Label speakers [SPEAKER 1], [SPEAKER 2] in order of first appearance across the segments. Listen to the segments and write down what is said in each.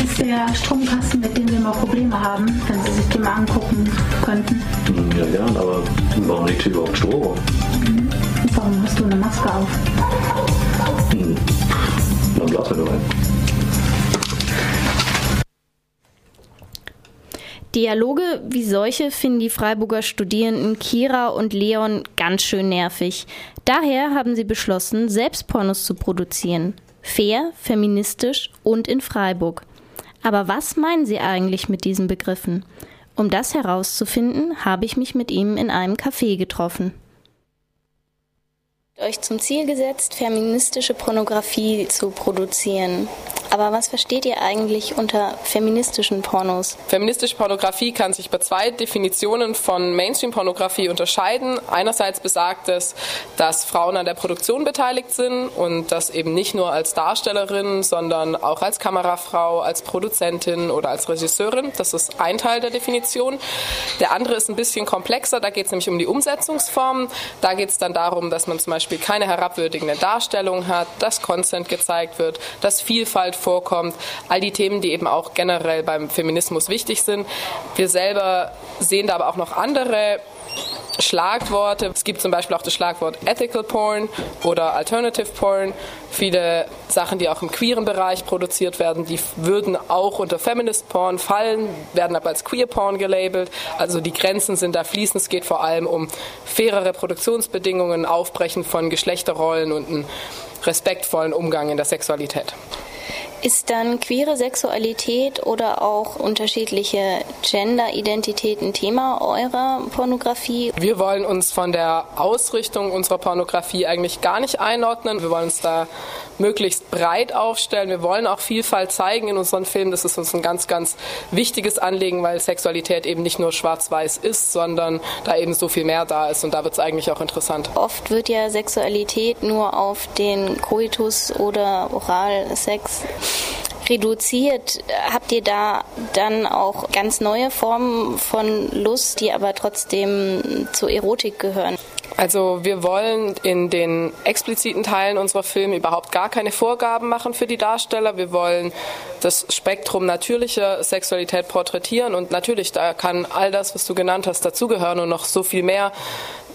[SPEAKER 1] Das ist der Stromkasten, mit dem wir immer Probleme haben, wenn Sie sich den mal angucken könnten.
[SPEAKER 2] Ja, gern, aber warum liegt hier überhaupt Strom?
[SPEAKER 1] Mhm. Warum hast du eine Maske auf?
[SPEAKER 2] Hm. Dann lass mir rein.
[SPEAKER 3] Dialoge wie solche finden die Freiburger Studierenden Kira und Leon ganz schön nervig. Daher haben sie beschlossen, selbst Pornos zu produzieren. Fair, feministisch und in Freiburg. Aber was meinen sie eigentlich mit diesen Begriffen? Um das herauszufinden, habe ich mich mit ihm in einem Café getroffen. Euch zum Ziel gesetzt, feministische Pornografie zu produzieren. Aber was versteht ihr eigentlich unter feministischen Pornos?
[SPEAKER 4] Feministische Pornografie kann sich bei zwei Definitionen von Mainstream-Pornografie unterscheiden. Einerseits besagt es, dass Frauen an der Produktion beteiligt sind und das eben nicht nur als Darstellerin, sondern auch als Kamerafrau, als Produzentin oder als Regisseurin. Das ist ein Teil der Definition. Der andere ist ein bisschen komplexer. Da geht es nämlich um die Umsetzungsformen. Da geht es dann darum, dass man zum Beispiel keine herabwürdigende Darstellung hat, dass Consent gezeigt wird, dass Vielfalt vorkommt, all die Themen, die eben auch generell beim Feminismus wichtig sind. Wir selber sehen da aber auch noch andere Schlagworte. Es gibt zum Beispiel auch das Schlagwort Ethical Porn oder Alternative Porn. Viele Sachen, die auch im queeren Bereich produziert werden, die würden auch unter Feminist Porn fallen, werden aber als Queer Porn gelabelt. Also die Grenzen sind da fließend. Es geht vor allem um fairere Produktionsbedingungen, Aufbrechen von Geschlechterrollen und einen respektvollen Umgang in der Sexualität.
[SPEAKER 3] Ist dann queere Sexualität oder auch unterschiedliche Gender-Identitäten Thema eurer Pornografie?
[SPEAKER 4] Wir wollen uns von der Ausrichtung unserer Pornografie eigentlich gar nicht einordnen. Wir wollen uns da möglichst breit aufstellen. Wir wollen auch Vielfalt zeigen in unseren Filmen. Das ist uns ein ganz, ganz wichtiges Anliegen, weil Sexualität eben nicht nur schwarz-weiß ist, sondern da eben so viel mehr da ist. Und da wird es eigentlich auch interessant.
[SPEAKER 3] Oft wird ja Sexualität nur auf den Koitus oder Oralsex reduziert. Habt ihr da dann auch ganz neue Formen von Lust, die aber trotzdem zur Erotik gehören?
[SPEAKER 4] Also wir wollen in den expliziten Teilen unserer Filme überhaupt gar keine Vorgaben machen für die Darsteller. Wir wollen das Spektrum natürlicher Sexualität porträtieren und natürlich, da kann all das, was du genannt hast, dazugehören und noch so viel mehr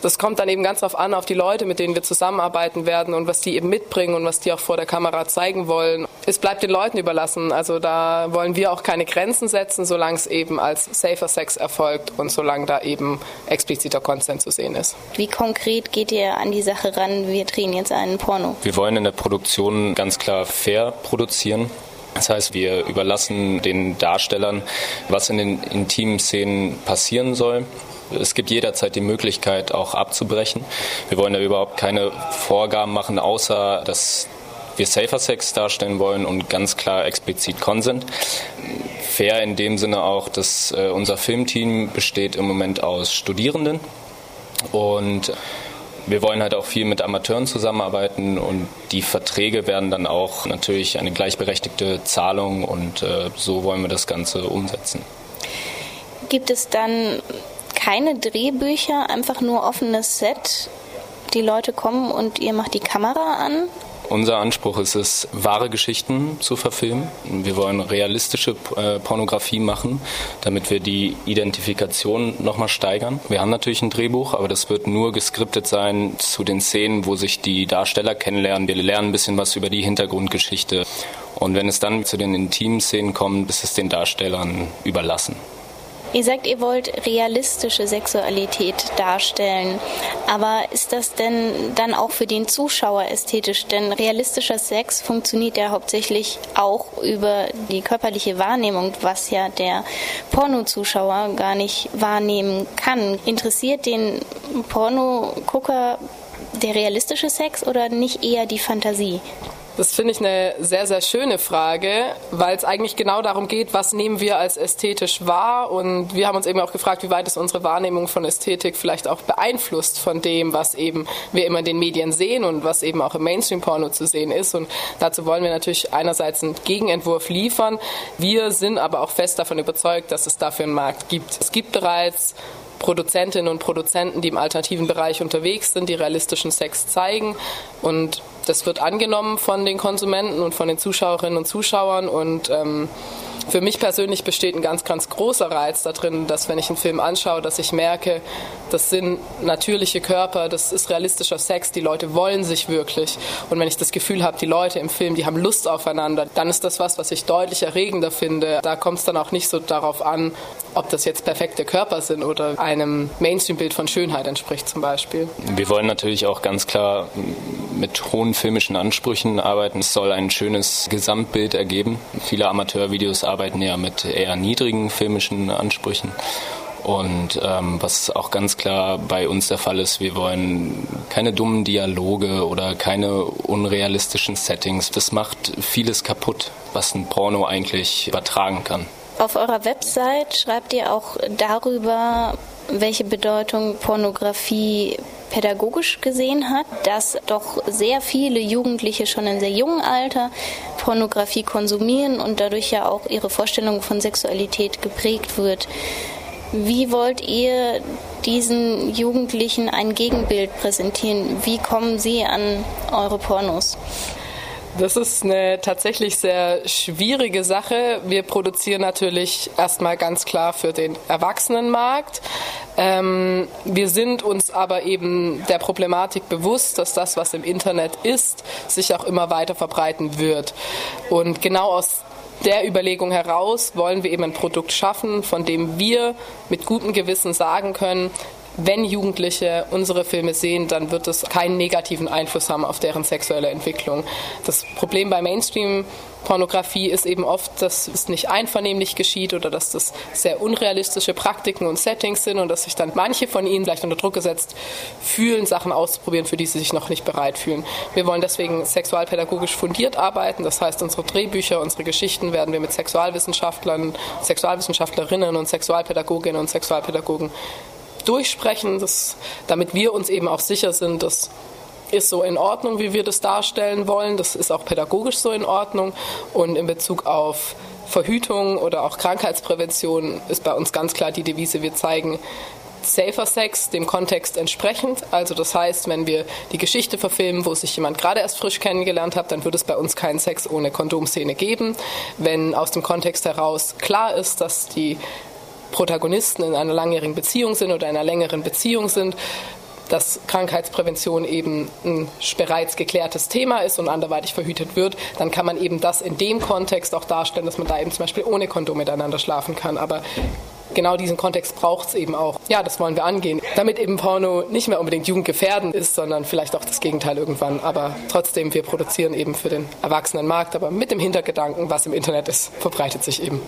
[SPEAKER 4] das kommt dann eben ganz darauf an, auf die Leute, mit denen wir zusammenarbeiten werden und was die eben mitbringen und was die auch vor der Kamera zeigen wollen. Es bleibt den Leuten überlassen. Also da wollen wir auch keine Grenzen setzen, solange es eben als safer Sex erfolgt und solange da eben expliziter Consent zu sehen ist.
[SPEAKER 3] Wie konkret geht ihr an die Sache ran? Wir drehen jetzt einen Porno.
[SPEAKER 5] Wir wollen in der Produktion ganz klar fair produzieren. Das heißt, wir überlassen den Darstellern, was in den intimen Szenen passieren soll. Es gibt jederzeit die Möglichkeit, auch abzubrechen. Wir wollen da überhaupt keine Vorgaben machen, außer dass wir Safer Sex darstellen wollen und ganz klar explizit Consent. Fair in dem Sinne auch, dass äh, unser Filmteam besteht im Moment aus Studierenden und wir wollen halt auch viel mit Amateuren zusammenarbeiten und die Verträge werden dann auch natürlich eine gleichberechtigte Zahlung und äh, so wollen wir das Ganze umsetzen.
[SPEAKER 3] Gibt es dann keine Drehbücher, einfach nur offenes Set. Die Leute kommen und ihr macht die Kamera an.
[SPEAKER 5] Unser Anspruch ist es, wahre Geschichten zu verfilmen. Wir wollen realistische äh, Pornografie machen, damit wir die Identifikation nochmal steigern. Wir haben natürlich ein Drehbuch, aber das wird nur geskriptet sein zu den Szenen, wo sich die Darsteller kennenlernen. Wir lernen ein bisschen was über die Hintergrundgeschichte. Und wenn es dann zu den intimen Szenen kommt, ist es den Darstellern überlassen.
[SPEAKER 3] Ihr sagt, ihr wollt realistische Sexualität darstellen. Aber ist das denn dann auch für den Zuschauer ästhetisch? Denn realistischer Sex funktioniert ja hauptsächlich auch über die körperliche Wahrnehmung, was ja der Pornozuschauer gar nicht wahrnehmen kann. Interessiert den Pornogucker der realistische Sex oder nicht eher die Fantasie?
[SPEAKER 4] Das finde ich eine sehr, sehr schöne Frage, weil es eigentlich genau darum geht, was nehmen wir als ästhetisch wahr. Und wir haben uns eben auch gefragt, wie weit ist unsere Wahrnehmung von Ästhetik vielleicht auch beeinflusst von dem, was eben wir immer in den Medien sehen und was eben auch im Mainstream-Porno zu sehen ist. Und dazu wollen wir natürlich einerseits einen Gegenentwurf liefern. Wir sind aber auch fest davon überzeugt, dass es dafür einen Markt gibt. Es gibt bereits Produzentinnen und Produzenten, die im alternativen Bereich unterwegs sind, die realistischen Sex zeigen. Und das wird angenommen von den Konsumenten und von den Zuschauerinnen und Zuschauern. Und ähm, Für mich persönlich besteht ein ganz, ganz großer Reiz da drin, dass wenn ich einen Film anschaue, dass ich merke, das sind natürliche Körper, das ist realistischer Sex, die Leute wollen sich wirklich. Und wenn ich das Gefühl habe, die Leute im Film, die haben Lust aufeinander, dann ist das was, was ich deutlich erregender finde. Da kommt es dann auch nicht so darauf an, ob das jetzt perfekte Körper sind oder einem Mainstream-Bild von Schönheit entspricht zum Beispiel.
[SPEAKER 5] Wir wollen natürlich auch ganz klar mit hohen filmischen Ansprüchen arbeiten. Es soll ein schönes Gesamtbild ergeben. Viele Amateurvideos arbeiten ja mit eher niedrigen filmischen Ansprüchen. Und ähm, was auch ganz klar bei uns der Fall ist, wir wollen keine dummen Dialoge oder keine unrealistischen Settings. Das macht vieles kaputt, was ein Porno eigentlich übertragen kann.
[SPEAKER 3] Auf eurer Website schreibt ihr auch darüber, welche Bedeutung Pornografie pädagogisch gesehen hat, dass doch sehr viele Jugendliche schon in sehr jungem Alter Pornografie konsumieren und dadurch ja auch ihre Vorstellung von Sexualität geprägt wird. Wie wollt ihr diesen Jugendlichen ein Gegenbild präsentieren? Wie kommen sie an eure Pornos?
[SPEAKER 4] Das ist eine tatsächlich sehr schwierige Sache. Wir produzieren natürlich erstmal ganz klar für den Erwachsenenmarkt. Ähm, wir sind uns aber eben der Problematik bewusst, dass das, was im Internet ist, sich auch immer weiter verbreiten wird. Und genau aus der Überlegung heraus wollen wir eben ein Produkt schaffen, von dem wir mit gutem Gewissen sagen können, wenn Jugendliche unsere Filme sehen, dann wird es keinen negativen Einfluss haben auf deren sexuelle Entwicklung. Das Problem bei Mainstream Pornografie ist eben oft, dass es nicht einvernehmlich geschieht oder dass das sehr unrealistische Praktiken und Settings sind und dass sich dann manche von ihnen vielleicht unter Druck gesetzt fühlen, Sachen auszuprobieren, für die sie sich noch nicht bereit fühlen. Wir wollen deswegen sexualpädagogisch fundiert arbeiten. Das heißt, unsere Drehbücher, unsere Geschichten werden wir mit Sexualwissenschaftlern, Sexualwissenschaftlerinnen und Sexualpädagoginnen und Sexualpädagogen durchsprechen, das, damit wir uns eben auch sicher sind, dass ist so in Ordnung, wie wir das darstellen wollen. Das ist auch pädagogisch so in Ordnung. Und in Bezug auf Verhütung oder auch Krankheitsprävention ist bei uns ganz klar die Devise, wir zeigen Safer Sex dem Kontext entsprechend. Also das heißt, wenn wir die Geschichte verfilmen, wo sich jemand gerade erst frisch kennengelernt hat, dann wird es bei uns keinen Sex ohne Kondomszene geben. Wenn aus dem Kontext heraus klar ist, dass die Protagonisten in einer langjährigen Beziehung sind oder in einer längeren Beziehung sind, dass Krankheitsprävention eben ein bereits geklärtes Thema ist und anderweitig verhütet wird, dann kann man eben das in dem Kontext auch darstellen, dass man da eben zum Beispiel ohne Kondom miteinander schlafen kann. Aber genau diesen Kontext braucht es eben auch. Ja, das wollen wir angehen, damit eben Porno nicht mehr unbedingt jugendgefährdend ist, sondern vielleicht auch das Gegenteil irgendwann. Aber trotzdem, wir produzieren eben für den Erwachsenenmarkt, aber mit dem Hintergedanken, was im Internet ist, verbreitet sich eben.